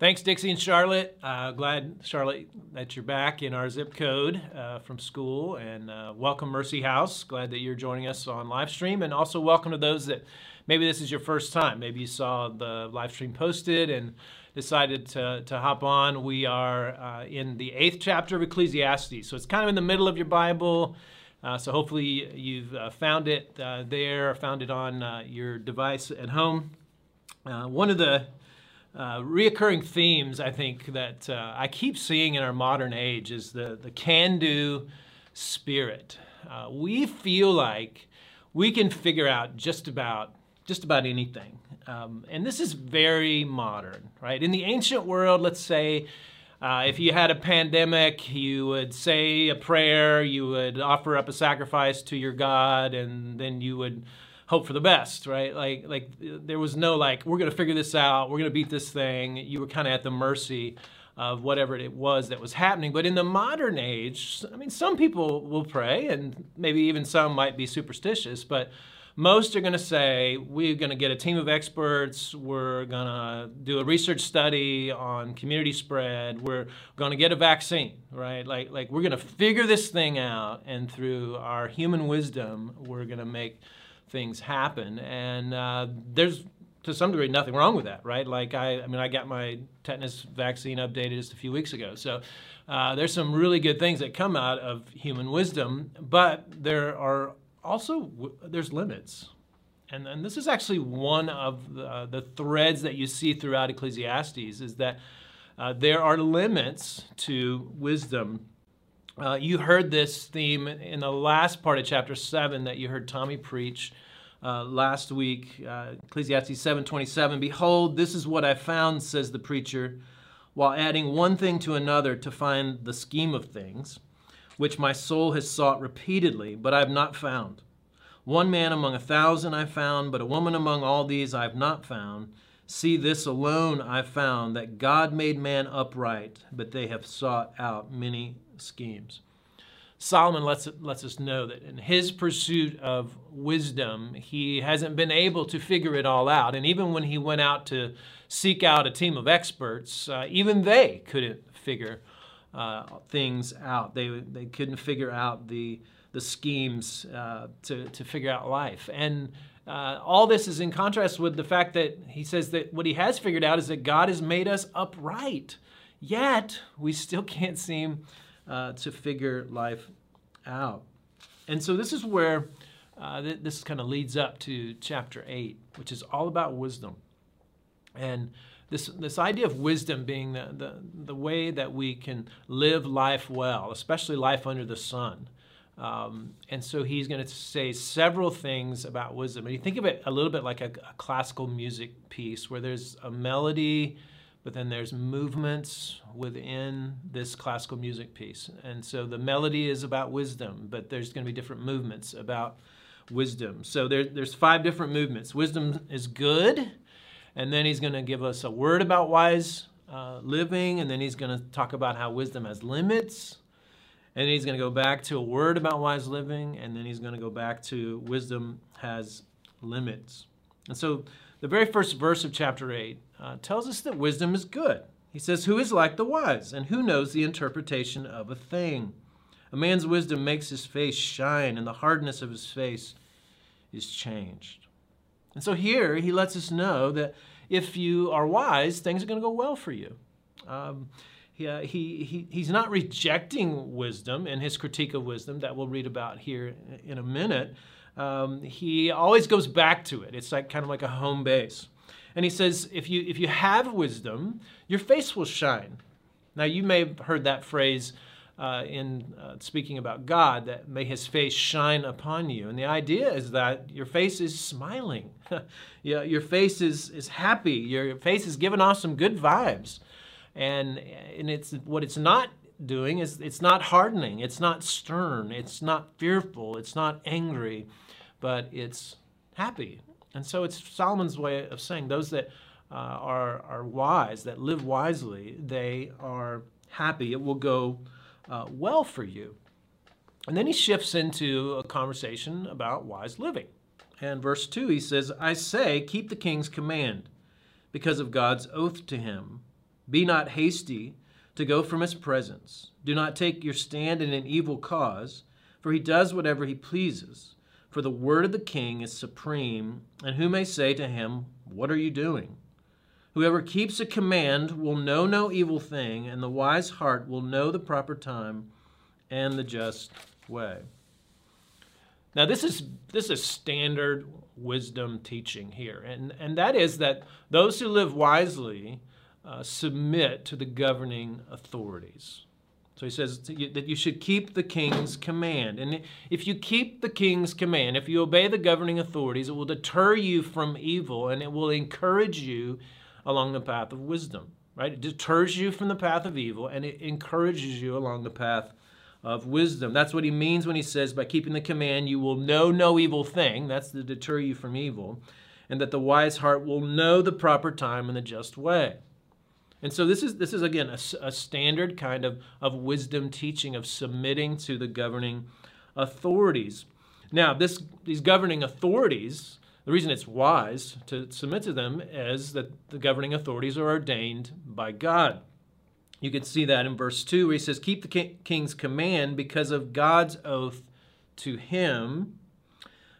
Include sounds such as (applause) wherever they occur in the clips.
Thanks, Dixie and Charlotte. Uh, glad, Charlotte, that you're back in our zip code uh, from school. And uh, welcome, Mercy House. Glad that you're joining us on live stream. And also, welcome to those that maybe this is your first time. Maybe you saw the live stream posted and decided to, to hop on. We are uh, in the eighth chapter of Ecclesiastes. So it's kind of in the middle of your Bible. Uh, so hopefully you've uh, found it there, found it on your device at home. one of the uh, reoccurring themes I think that uh, I keep seeing in our modern age is the, the can do spirit. Uh, we feel like we can figure out just about just about anything. Um, and this is very modern, right? In the ancient world, let's say uh, if you had a pandemic, you would say a prayer, you would offer up a sacrifice to your God, and then you would hope for the best, right? Like like there was no like we're to figure this out, we're to beat this thing. You were kind of at the mercy of whatever it was that was happening. But in the modern age, I mean, some people will pray, and maybe even some might be superstitious, but most are going to say we're going to get a team of experts we're going to do a research study on community spread we're going to get a vaccine right like like we're going to figure this thing out and through our human wisdom we're going to make things happen. And uh, there's to some degree nothing wrong with that, right? Like I, I mean, I got my tetanus vaccine updated just a few weeks ago. So uh, there's some really good things that come out of human wisdom, but there are also there's limits. And, and this is actually one of the, the threads that you see throughout Ecclesiastes is that uh, there are limits to wisdom uh, you heard this theme in the last part of chapter 7 that you heard Tommy preach uh, last week, uh, Ecclesiastes 7:27. Behold, this is what I found, says the preacher, while adding one thing to another to find the scheme of things, which my soul has sought repeatedly, but I have not found. One man among a thousand I found, but a woman among all these I have not found. See, this alone I found, that God made man upright, but they have sought out many schemes. Solomon lets, lets us know that in his pursuit of wisdom, he hasn't been able to figure it all out. And even when he went out to seek out a team of experts, uh, even they couldn't figure uh, things out. They, they couldn't figure out the, the schemes uh, to, to figure out life. And uh, all this is in contrast with the fact that he says that what he has figured out is that God has made us upright. Yet, we still can't seem uh, to figure life out. And so this is where uh, th- this kind of leads up to chapter 8, which is all about wisdom. And this, this idea of wisdom being the, the, the way that we can live life well, especially life under the sun. Um, and so he's going to say several things about wisdom. And you think of it a little bit like a, a classical music piece where there's a melody, but then there's movements within this classical music piece. And so the melody is about wisdom, but there's going to be different movements about wisdom. So there, there's five different movements. Wisdom is good, and then he's going to give us a word about wise uh, living, and then he's going to talk about how wisdom has limits. And he's going to go back to a word about wise living, and then he's going to go back to wisdom has limits. And so the very first verse of chapter 8 uh, tells us that wisdom is good. He says, Who is like the wise, and who knows the interpretation of a thing? A man's wisdom makes his face shine, and the hardness of his face is changed. And so here he lets us know that if you are wise, things are going to go well for you. Um, he, uh, he, he, he's not rejecting wisdom in his critique of wisdom that we'll read about here in a minute, um, he always goes back to it. It's like kind of like a home base. And he says, if you, if you have wisdom, your face will shine. Now, you may have heard that phrase uh, in uh, speaking about God, that may his face shine upon you. And the idea is that your face is smiling. (laughs) your face is, is happy. Your face is giving off some good vibes. And, and it's what it's not doing is it's not hardening, it's not stern, it's not fearful, it's not angry but it's happy. And so it's Solomon's way of saying those that uh, are, are wise, that live wisely, they are happy. It will go uh, well for you. And then he shifts into a conversation about wise living. And verse 2, he says, I say, keep the king's command because of God's oath to him. Be not hasty to go from his presence. Do not take your stand in an evil cause, for he does whatever he pleases. For the word of the king is supreme, and who may say to him, What are you doing? Whoever keeps a command will know no evil thing, and the wise heart will know the proper time and the just way. Now, this is, this is standard wisdom teaching here, and, and that is that those who live wisely uh, submit to the governing authorities. So he says that you should keep the king's command. And if you keep the king's command, if you obey the governing authorities, it will deter you from evil and it will encourage you along the path of wisdom, right? It deters you from the path of evil and it encourages you along the path of wisdom. That's what he means when he says, by keeping the command, you will know no evil thing. That's to deter you from evil. And that the wise heart will know the proper time and the just way. And so this is this is again a, a, standard kind of, of wisdom teaching of submitting to the governing authorities. Now, this these governing authorities, the reason it's wise to submit to them is that the governing authorities are ordained by God. You can see that in verse 2 where he says, Keep the king's command because of God's oath to him.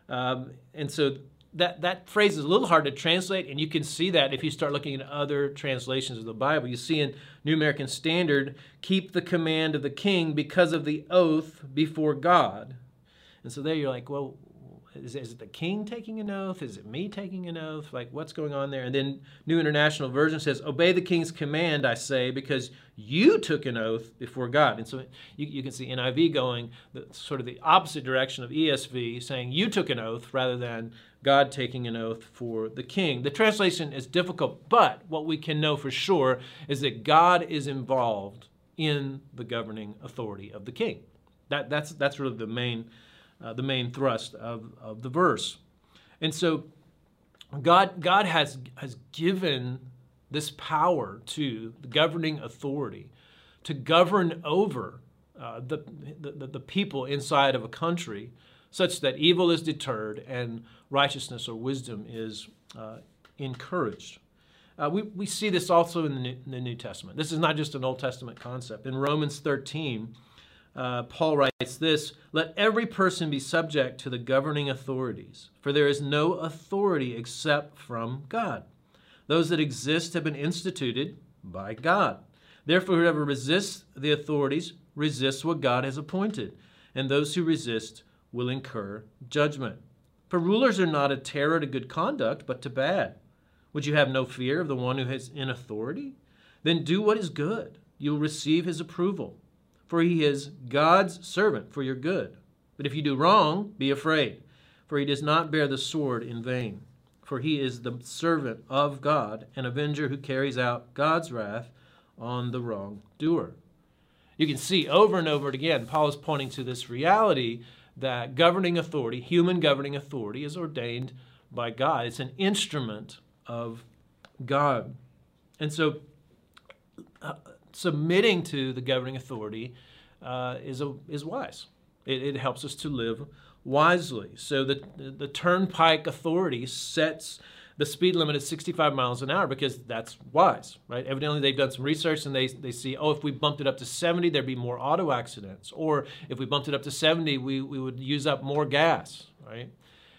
Um, and so that, that phrase is a little hard to translate, and you can see that if you start looking at other translations of the Bible. You see in New American Standard, keep the command of the king because of the oath before God. And so there you're like, well, is, is, it the king taking an oath? Is it me taking an oath? Like, what's going on there? And then New International Version says, Obey the king's command, I say, because you took an oath before God. And so you, you can see NIV going the, sort of the opposite direction of ESV, saying you took an oath rather than God taking an oath for the king. The translation is difficult, but what we can know for sure is that God is involved in the governing authority of the king. That, that's, that's really the main, uh, the main thrust of, of the verse. And so God, God has, has given this power to the governing authority to govern over uh, the, the, the people inside of a country such that evil is deterred and righteousness or wisdom is uh, encouraged. Uh, we, we see this also in the, New, in the, New, Testament. This is not just an Old Testament concept. In Romans 13, uh, Paul writes this Let every person be subject to the governing authorities, for there is no authority except from God. Those that exist have been instituted by God. Therefore, whoever resists the authorities resists what God has appointed, and those who resist will incur judgment. For rulers are not a terror to good conduct, but to bad. Would you have no fear of the one who is in authority? Then do what is good. You will receive his approval, for he is God's servant for your good. But if you do wrong, be afraid, for he does not bear the sword in vain. For he is the servant of God, an avenger who carries out God's wrath on the wrongdoer. You can see over and over again, Paul is pointing to this reality that governing authority, human governing authority, is ordained by God. It's an instrument of God. And so, uh, submitting to the governing authority uh, is, a, is wise. It, it, helps us to live wisely. So, the, the turnpike authority sets the speed limit is 65 miles an hour because that's wise, right? Evidently, they've done some research and they, they see, oh, if we bumped it up to 70, there'd be more auto accidents. Or if we bumped it up to 70, we, we would use up more gas, right?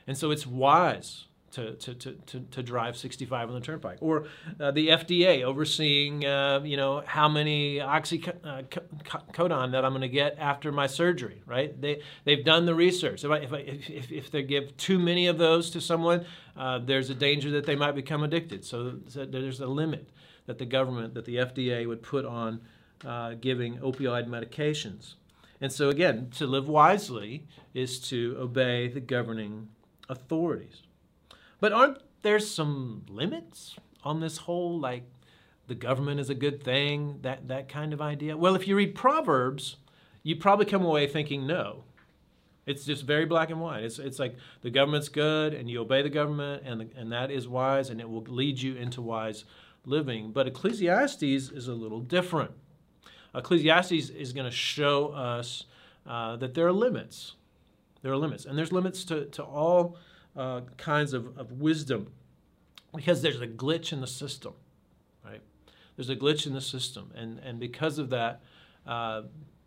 And so it's wise to, to, to, to, drive 65 on the turnpike. Or uh, the FDA overseeing, uh, you know, how many oxycodone that I'm going to get after my surgery, right? They, they've done the research. If, I, if, I, if, if they give too many of those to someone, uh, there's a danger that they might become addicted. So, so there's a limit that the government, that the FDA would put on uh, giving opioid medications. And so, again, to live wisely is to obey the governing authorities. But aren't there some limits on this whole like the government is a good thing, that that kind of idea? Well, if you read Proverbs, you probably come away thinking no. It's just very black and white. It's, it's like the government's good and you obey the government and, the, and that is wise and it will lead you into wise living. But Ecclesiastes is a little different. Ecclesiastes is going to show us uh, that there are limits. There are limits. And there's limits to, to all uh, kinds of, of wisdom because there's a glitch in the system, right? There's a glitch in the system. And, and because of that, uh,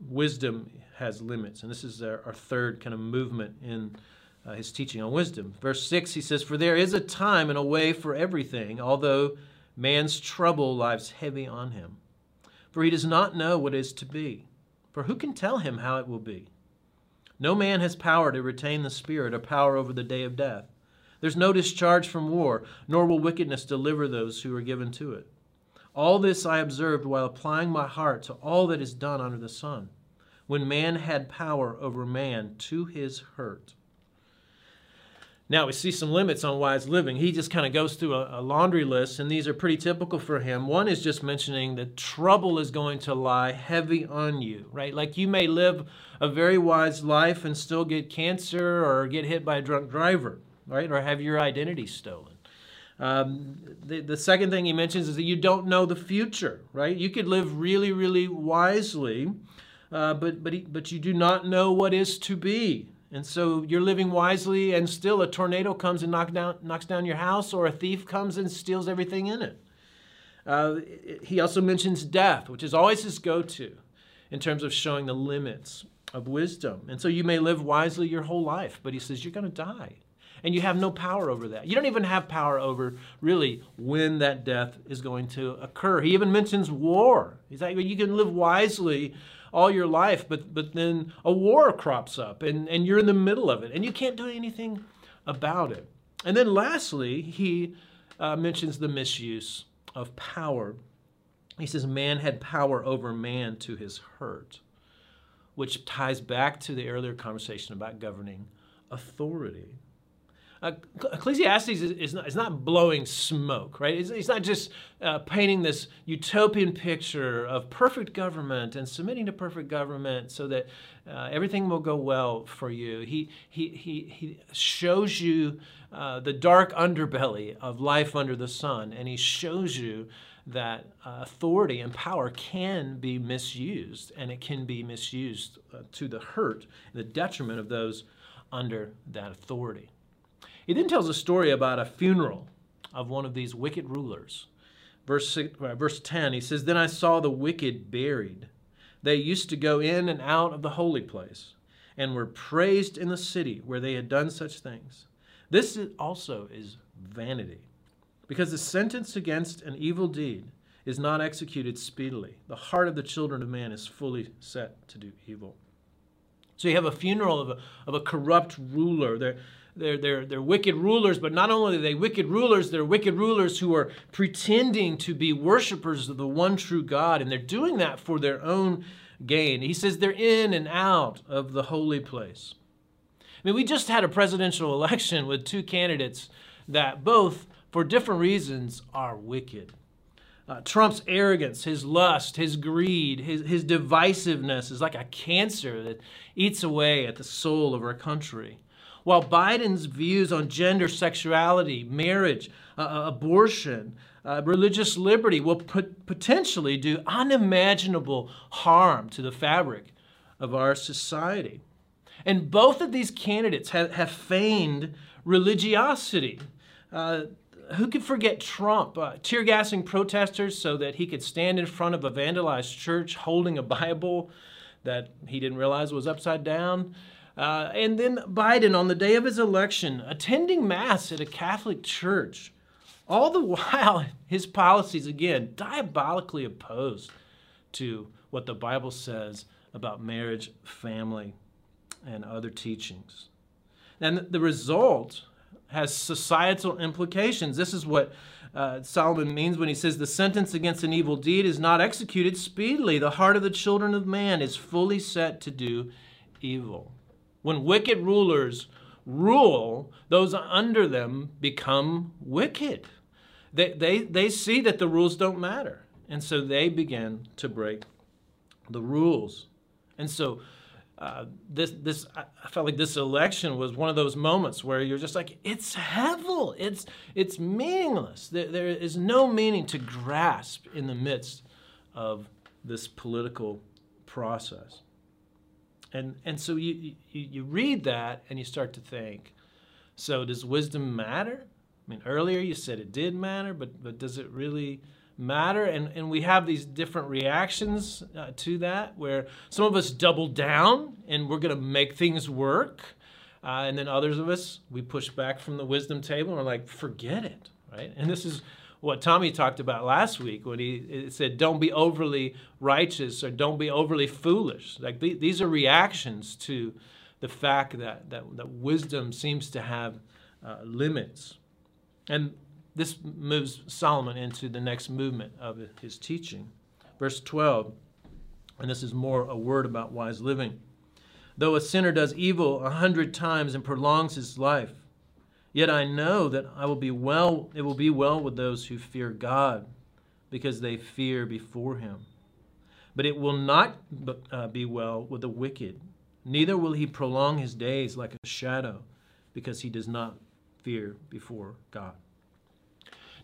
wisdom has limits. And this is our, our third kind of movement in uh, his teaching on wisdom. Verse 6, he says, For there is a time and a way for everything, although man's trouble lies heavy on him. For he does not know what is to be. For who can tell him how it will be? No man has power to retain the Spirit or power over the day of death. There's no discharge from war, nor will wickedness deliver those who are given to it. All this I observed while applying my heart to all that is done under the sun, when man had power over man to his hurt. Now we see some limits on wise living. He just kind of goes through a, a, laundry list, and these are pretty typical for him. One is just mentioning that trouble is going to lie heavy on you, right? Like you may live a very wise life and still get cancer or get hit by a drunk driver, right? Or have your identity stolen. Um, the, the second thing he mentions is that you don't know the future, right? You could live really, really wisely, uh, but, but, he, but you do not know what is to be. And so you're living wisely, and still a tornado comes and knock down, knocks down your house, or a thief comes and steals everything in it. Uh, he also mentions death, which is always his go to in terms of showing the limits of wisdom. And so you may live wisely your whole life, but he says you're going to die. And you have no power over that. You don't even have power over really when that death is going to occur. He even mentions war. He's like, you can live wisely all your life, but, but then a war crops up and, and you're in the middle of it and you can't do anything about it. And then lastly, he uh, mentions the misuse of power. He says, Man had power over man to his hurt, which ties back to the earlier conversation about governing authority. Uh, Ecclesiastes is, is, not, is, not, blowing smoke, right? It's, it's not just uh, painting this utopian picture of perfect government and submitting to perfect government so that uh, everything will go well for you. He, he, he, he shows you uh, the dark underbelly of life under the sun, and he shows you that uh, authority and power can be misused, and it can be misused to the hurt and the detriment of those under that authority. He then tells a story about a funeral of one of these wicked rulers. Verse, six, uh, verse 10, he says, Then I saw the wicked buried. They used to go in and out of the holy place and were praised in the city where they had done such things. This also is vanity, because the sentence against an evil deed is not executed speedily. The heart of the children of man is fully set to do evil. So you have a funeral of a, of a corrupt ruler. They're, they're, they're, they're wicked rulers, but not only are they wicked rulers, they're wicked rulers who are pretending to be worshipers of the one true God, and they're doing that for their own gain. He says they're in and out of the holy place. I mean, we just had a presidential (laughs) election with two candidates that both, for different reasons, are wicked. Uh, Trump's arrogance, his lust, his greed, his, his divisiveness is like a cancer that eats away at the soul of our country. While Biden's views on gender, sexuality, marriage, uh, uh abortion, uh, religious liberty will put, potentially do unimaginable harm to the fabric of our society. And both of these candidates have, have feigned religiosity. Uh, who could forget Trump uh, tear gassing protesters so that he could stand in front of a vandalized church holding a Bible that he didn't realize was upside down? Uh, and then Biden, on the day of his election, attending Mass at a Catholic church, all the (laughs) while his policies, again, diabolically opposed to what the Bible says about marriage, family, and other teachings. And the result has societal implications. This is what uh, Solomon means when he says, The sentence against an evil deed is not executed speedily. The heart of the children of man is fully set to do evil. When wicked rulers rule, those under them become wicked. They, they, they see that the rules don't matter. And so they begin to break the rules. And so uh, this, this, I felt like this election was one of those moments where you're just like, it's hevel, it's, it's meaningless. There, there is no meaning to grasp in the midst of this political process. And, and so you, you, you read that and you start to think, so does wisdom matter? I mean, earlier you said it did matter, but, but does it really matter? And, and we have these different reactions uh, to that, where some of us double down and we're going to make things work. Uh, and then others of us, we push back from the wisdom table and we're like, forget it, right? And this is what Tommy talked about last week when he said, don't be overly righteous or don't be overly foolish. Like th- these are reactions to the fact that, that, that wisdom seems to have uh, limits. And this moves Solomon into the next movement of his teaching. Verse 12, and this is more a word about wise living. Though a sinner does evil a hundred times and prolongs his life, Yet I know that I will be well, it will be well with those who fear God, because they fear before him. But it will not uh, be well with the wicked, neither will he prolong his days like a shadow, because he does not fear before God.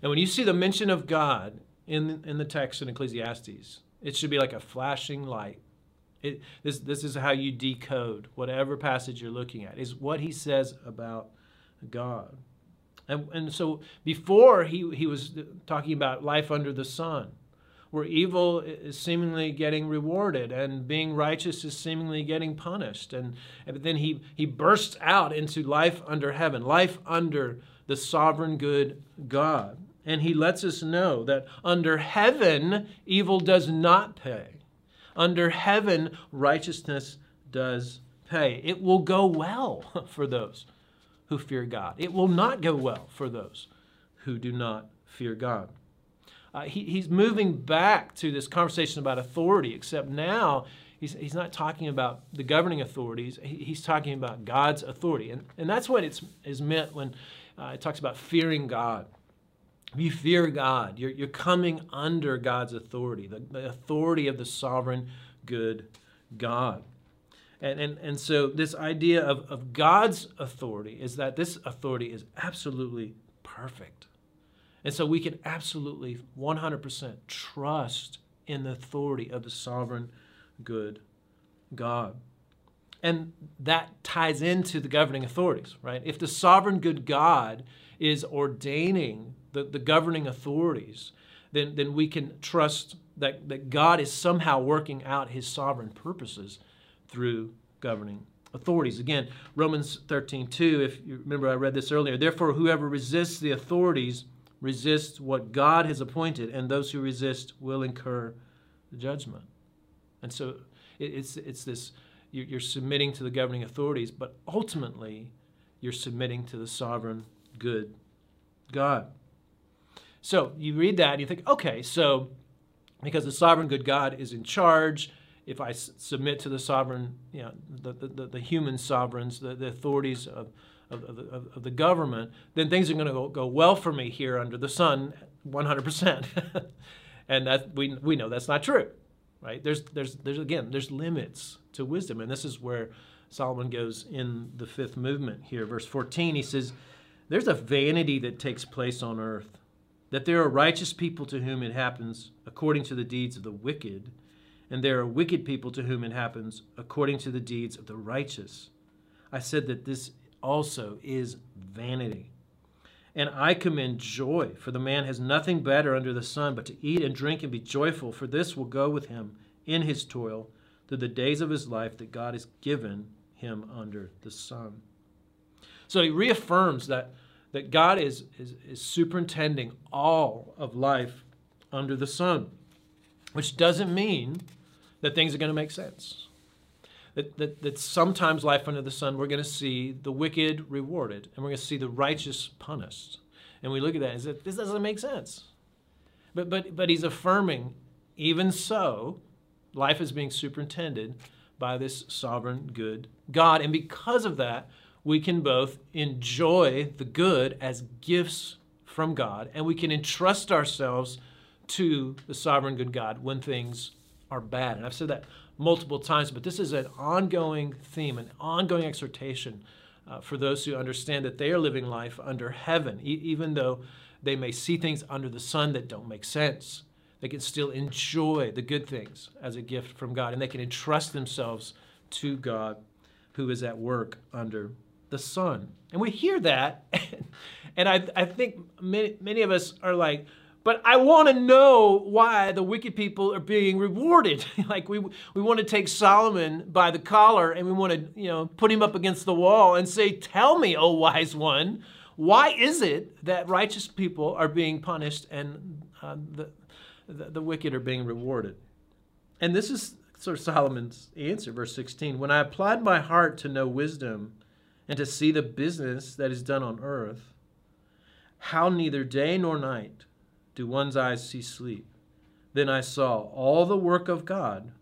Now, when you see the mention of God in, in the text in Ecclesiastes, it should be like a flashing light. It, this, this is how you decode whatever passage you're looking at, is what he says about God. And, and so before he, he was talking about life under the sun, where evil is seemingly getting rewarded and being righteous is seemingly getting punished. And, and then he, he bursts out into life under heaven, life under the sovereign good God. And he lets us know that under heaven, evil does not pay. Under heaven, righteousness does pay. It will go well (laughs) for those who fear God. It will not go well for those who do not fear God. Uh, he, he's moving back to this conversation about authority, except now he's, he's not talking about the governing authorities, he, he's talking about God's authority. And, and that's what it's, is meant when uh, it talks about fearing God. You fear God, you're, you're coming under God's authority, the, the authority of the sovereign, good God. And, and, and so, this idea of, of God's authority is that this authority is absolutely perfect. And so, we can absolutely 100% trust in the authority of the sovereign, good God. And that ties into the governing authorities, right? If the sovereign, good God is ordaining the, the governing authorities, then, then we can trust that, that God is somehow working out his sovereign purposes through governing authorities. Again, Romans 13, 2, if you remember, I read this earlier. Therefore, whoever resists the authorities resists what God has appointed, and those who resist will incur judgment. And so it's, it's this you're submitting to the governing authorities, but ultimately you're submitting to the sovereign good God. So you read that and you think, okay, so because the sovereign good God is in charge, if I submit to the sovereign, you know, the, the, the human sovereigns, the, the authorities of, of, of, of, the government, then things are going to go, go well for me here under the sun 100%. (laughs) and that we, we know that's not true, right? There's, there's, there's, again, there's limits to wisdom. And this is where Solomon goes in the fifth movement here. Verse 14, he says, There's a vanity that takes place on earth, that there are righteous people to whom it happens according to the deeds of the wicked and there are wicked people to whom it happens according to the deeds of the righteous. I said that this also is vanity. And I commend joy, for the man has nothing better under the sun but to eat and drink and be joyful, for this will go with him in his toil through the days of his life that God has given him under the sun. So he reaffirms that, that God is, is, is superintending all of life under the sun, which doesn't mean that things are going to make sense. That, that, that sometimes life under the sun, we're going to see the wicked rewarded and we're going to see the righteous punished. And we look at that and say, this doesn't make sense. But, but, but he's affirming, even so, life is being superintended by this sovereign good God. And because of that, we can both enjoy the good as gifts from God and we can entrust ourselves to the sovereign good God when things are bad. And I've said that multiple times, but this is an ongoing theme, an ongoing exhortation uh, for those who understand that they are living life under heaven, e- even though they may see things under the sun that don't make sense. They can still enjoy the good things as a gift from God, and they can entrust themselves to God who is at work under the sun. And we hear that, (laughs) and I, I think many, many of us are like, but I want to know why the wicked people are being rewarded. (laughs) like we we want to take Solomon by the collar and we want to, you know, put him up against the wall and say, "Tell me, O wise one, why is it that righteous people are being punished and uh, the, the the wicked are being rewarded?" And this is sort of Solomon's answer, verse 16. When I applied my heart to know wisdom and to see the business that is done on earth, how neither day nor night do one's eyes see sleep. Then I saw all the work of God,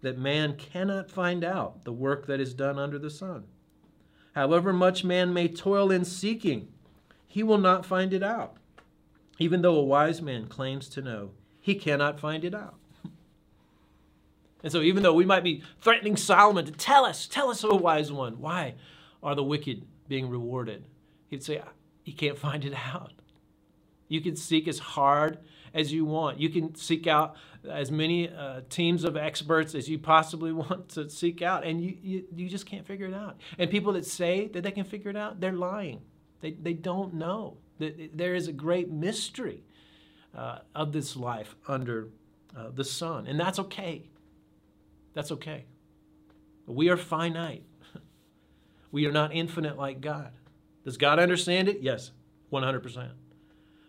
that man cannot find out the work that is done under the sun. However much man may toil in seeking, he will not find it out. Even though a wise man claims to know, he cannot find it out. (laughs) And so, even though we might be threatening Solomon to tell us, tell us, O wise one, why are the wicked being rewarded? He'd say, He can't find it out. You can seek as hard as you want. You can seek out as many uh, teams of experts as you possibly (laughs) want to seek out, and you, you, you just can't figure it out. And people that say that they can figure it out, they're lying. They, they don't know. There is a great mystery uh, of this life under uh, the sun, and that's okay. That's okay. We are finite. (laughs) We are not infinite like God. Does God understand it? Yes, 100%.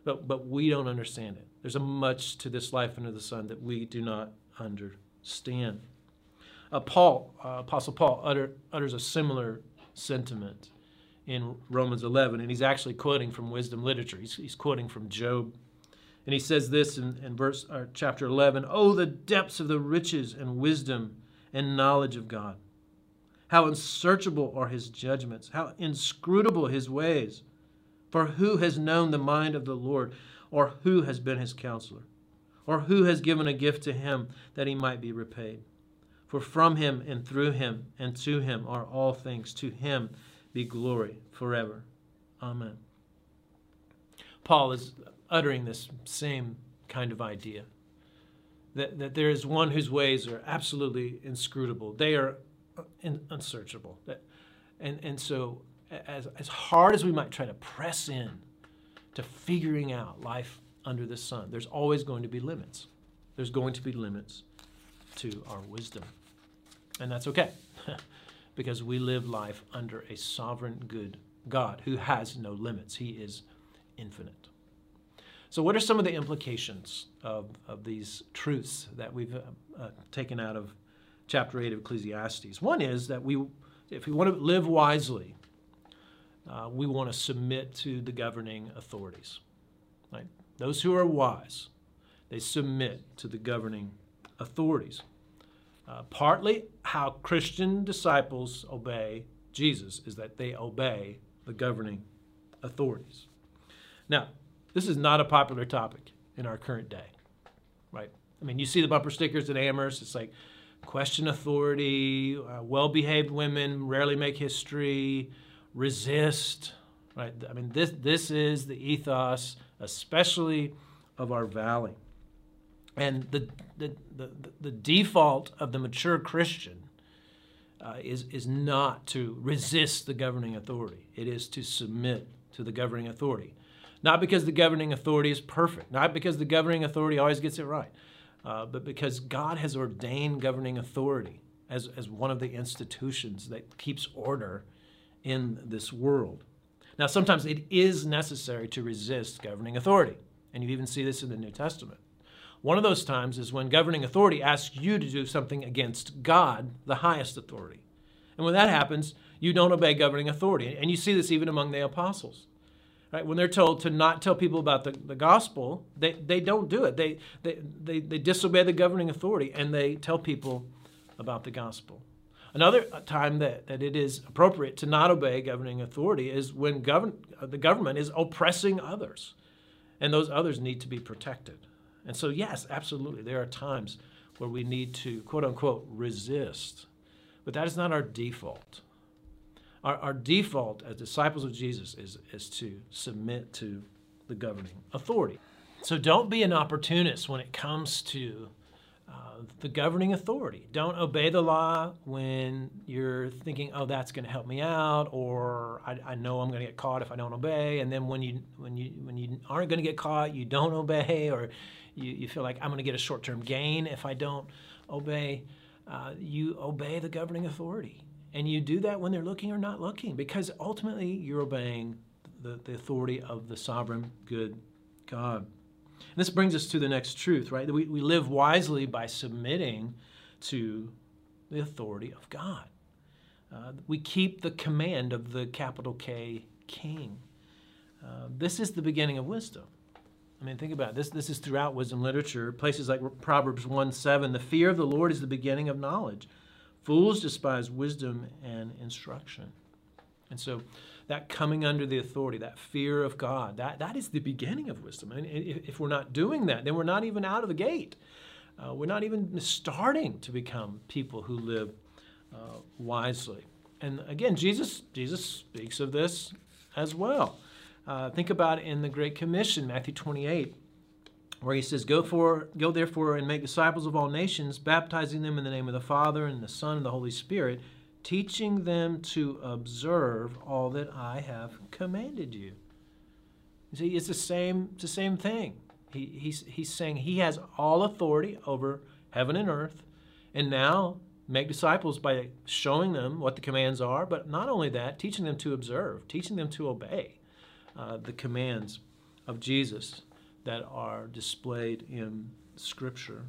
But, but we don't understand it. There's a much to this life under the sun that we do not understand. Uh, Paul, uh, Apostle Paul, utter, utters a similar sentiment in Romans 11, and he's actually quoting from wisdom literature. He's, he's quoting from Job. And he says this in, in verse, uh, chapter 11 Oh, the depths of the riches and wisdom and knowledge of God. How unsearchable are his judgments, how inscrutable his ways. For who has known the mind of the Lord, or who has been his counselor, or who has given a gift to him that he might be repaid? For from him and through him and to him are all things. To him be glory forever. Amen. Paul is uttering this same kind of idea that, that there is one whose ways are absolutely inscrutable. They are unsearchable. That, and, and so, as, as hard as we might try to press in to figuring out life under the sun, there's always going to be limits. There's going to be limits to our wisdom. And that's okay, (laughs) because we live life under a sovereign, good God who has no limits. He is infinite. So, what are some of the implications of, of these truths that we've uh, uh, taken out of chapter 8 of Ecclesiastes? One is that we, if we want to live wisely, uh, we want to submit to the governing authorities. Right? Those who are wise, they submit to the governing authorities. Uh, partly how Christian disciples obey Jesus is that they obey the governing authorities. Now, this is not a popular topic in our current day, right? I mean, you see the bumper stickers at Amherst. It's like question authority, uh, well-behaved women rarely make history, resist, right? I mean, this this is the ethos, especially of our valley, and the the the, the default of the mature Christian. Uh, is, is not to resist the governing authority. It is to submit to the governing authority. Not because the governing authority is perfect, not because the governing authority always gets it right, uh, but because God has ordained governing authority as, as one of the institutions that keeps order in this world. Now, sometimes it is necessary to resist governing authority, and you even see this in the New Testament. One of those times is when governing authority asks you to do something against God, the highest authority. And when that happens, you don't obey governing authority. And you see this even among the apostles. Right? When they're told to not tell people about the, the gospel, they, they don't do it. They, they, they, they disobey the governing authority and they tell people about the gospel. Another time that, that it is appropriate to not obey governing authority is when govern, the government is oppressing others, and those others need to be protected. And so, yes, absolutely, there are times where we need to, quote unquote, resist, but that is not our default. Our, our default as disciples of Jesus is, is to submit to the governing authority. So don't be an opportunist when it comes to uh, the governing authority. Don't obey the law when you're thinking, "Oh, that's going to help me out," or I, I know I'm going to get caught if I don't obey. And then when you when you when you aren't going to get caught, you don't obey, or you, you feel like I'm going to get a short-term gain if I don't obey. Uh, you obey the governing authority, and you do that when they're looking or not looking, because ultimately you're obeying the, the authority of the sovereign, good God. And this brings us to the next truth, right? We, we live wisely by submitting to the authority of God. Uh, we keep the command of the capital K King. Uh, this is the beginning of wisdom. I mean, think about it. This, this is throughout wisdom literature. Places like Proverbs 1 7, the fear of the Lord is the beginning of knowledge. Fools despise wisdom and instruction. And so that coming under the authority, that fear of God, that, that is the beginning of wisdom. And if, we're not doing that, then we're not even out of the gate. Uh, we're not even starting to become people who live uh, wisely. And again, Jesus, Jesus speaks of this as well. Uh, think about in the Great Commission, Matthew 28, where he says, Go, for, go therefore and make disciples of all nations, baptizing them in the name of the Father and the Son and the Holy Spirit teaching them to observe all that I have commanded you. You see, it's the same, it's the same thing. He, he's, he's saying he has all authority over heaven and earth, and now make disciples by showing them what the commands are, but not only that, teaching them to observe, teaching them to obey uh, the commands of Jesus that are displayed in Scripture.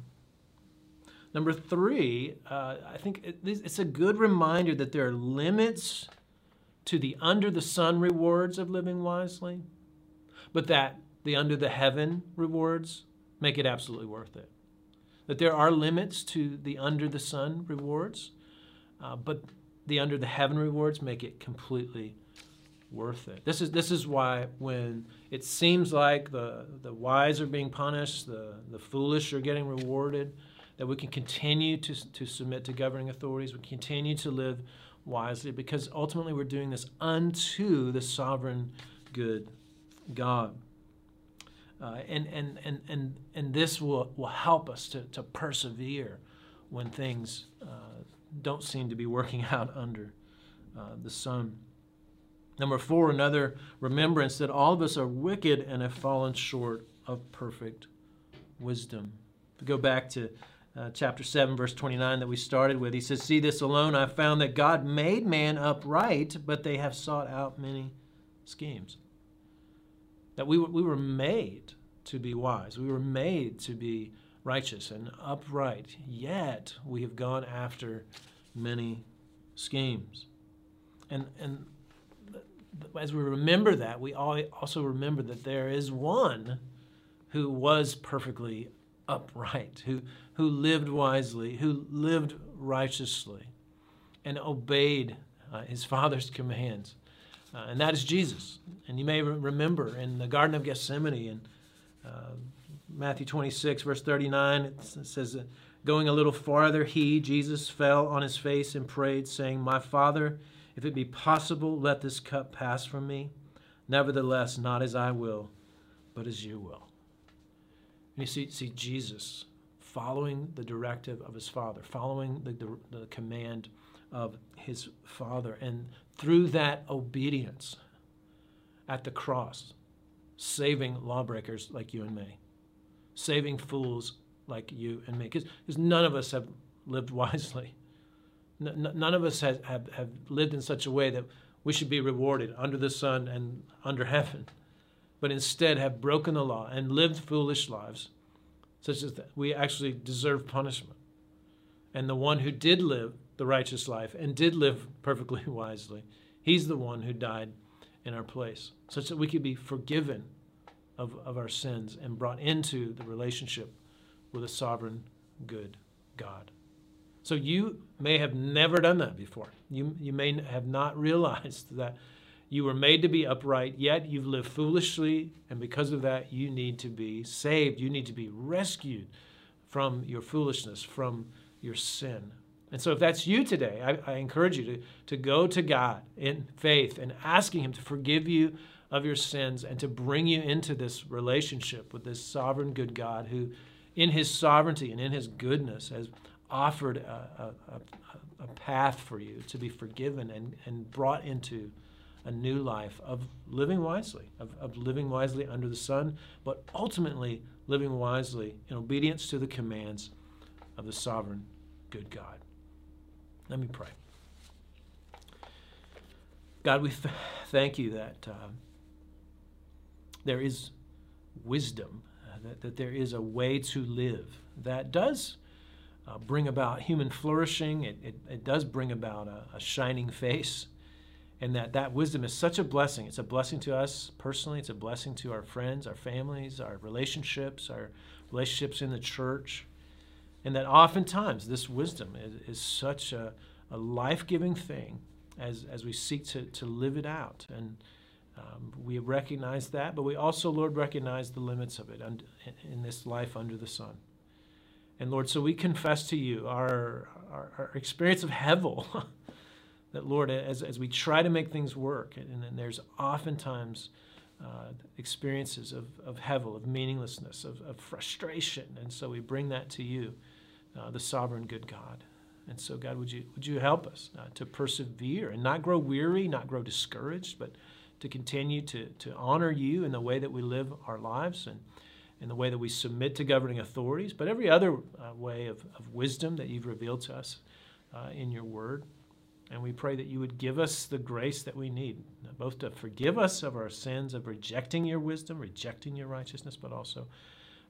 Number three, uh, I think it, it's a good reminder that there are limits to the under the sun rewards of living wisely, but that the under the heaven rewards make it absolutely worth it. That there are limits to the under the sun rewards, uh, but the under the heaven rewards make it completely worth it. This is this is why when it seems like the the wise are being punished, the the foolish are getting rewarded that we can continue to, to submit to governing authorities, we continue to live wisely, because ultimately we're doing this unto the sovereign good God. Uh, and, and, and, and, and this will, will help us to, to persevere when things uh, don't seem to be working (laughs) out under uh, the sun. Number four, another remembrance that all of us are wicked and have fallen short of perfect wisdom. To go back to uh, chapter 7, verse 29 that we started with. He says, See this alone, I found that God made man upright, but they have sought out many schemes. That we, we were made to be wise, we were made to be righteous and upright, yet we have gone after many schemes. And, and as we remember that, we also remember that there is one who was perfectly upright, who, who lived wisely, who lived righteously, and obeyed uh, his Father's commands. Uh, and that is Jesus. And you may remember in the Garden of Gethsemane in uh, Matthew 26, verse 39, it says, Going a little farther, he, Jesus, fell on his face and prayed, saying, My Father, if it be possible, let this cup pass from me. Nevertheless, not as I will, but as you will. And you see, see Jesus following the directive of his father, following the, the, the command of his father. And through that obedience at the cross, saving lawbreakers like you and me, saving fools like you and me. Because none of us have lived (laughs) wisely. N- none of us have, have, have lived in such a way that we should be rewarded under the sun and under heaven but instead have broken the law and lived foolish lives, such as that we actually deserve punishment. And the one who did live the righteous life and did live perfectly (laughs) wisely, he's the one who died in our place, such that we could be forgiven of, of our sins and brought into the relationship with a sovereign, good God. So you may have never done that before. You, you may have not (laughs) realized that you were made to be upright, yet you've lived foolishly, and because of that, you need to be saved. You need to be rescued from your foolishness, from your sin. And so, if that's you today, I, I, encourage you to, to go to God in faith and asking Him to forgive you of your sins and to bring you into this relationship with this sovereign, good God who in his sovereignty and in his goodness, has offered a, a, a, a path for you to be forgiven and, and brought into a new life of living wisely, of, of living wisely under the sun, but ultimately living wisely in obedience to the commands of the sovereign, good God. Let me pray. God, we th- thank you that uh, there is wisdom, uh, that, that there is a way to live that does uh, bring about human flourishing. It, it, it does bring about a, a, shining face. And that that wisdom is such a blessing. It's a blessing to us personally. It's a blessing to our friends, our families, our relationships, our relationships in the church. And that oftentimes this wisdom is, is such a, a life giving thing as, as we seek to, to live it out. And um, we recognize that, but we also, Lord, recognize the limits of it in this life under the sun. And Lord, so we confess to you our, our, our experience of Hevel. (laughs) that, Lord, as, as we try to make things work, and, and there's oftentimes uh, experiences of, of Hevel, of meaninglessness, of, of frustration. And so we bring that to you, uh, the sovereign good God. And so, God, would you, would you help us uh, to persevere and not grow weary, not grow discouraged, but to continue to, to honor you in the way that we live our lives and in the way that we submit to governing authorities, but every other uh, way of, of wisdom that you've revealed to us uh, in your word. And we pray that you would give us the grace that we need, both to forgive us of our sins of rejecting your wisdom, rejecting your righteousness, but also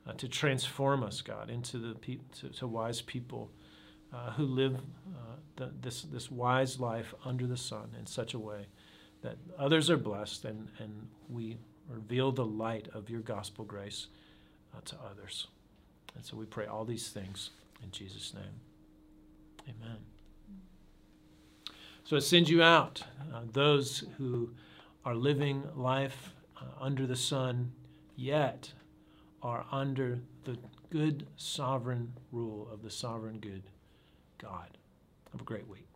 uh, to transform us, God, into the pe- to, to, wise people uh, who live uh, the, this, this wise life under the sun in such a way that others are blessed and, and we reveal the light of your gospel grace uh, to others. And so we pray all these things in Jesus' name. Amen. So it sends you out, uh, those who are living life uh, under the sun, yet are under the good sovereign rule of the sovereign good God. Have a great week.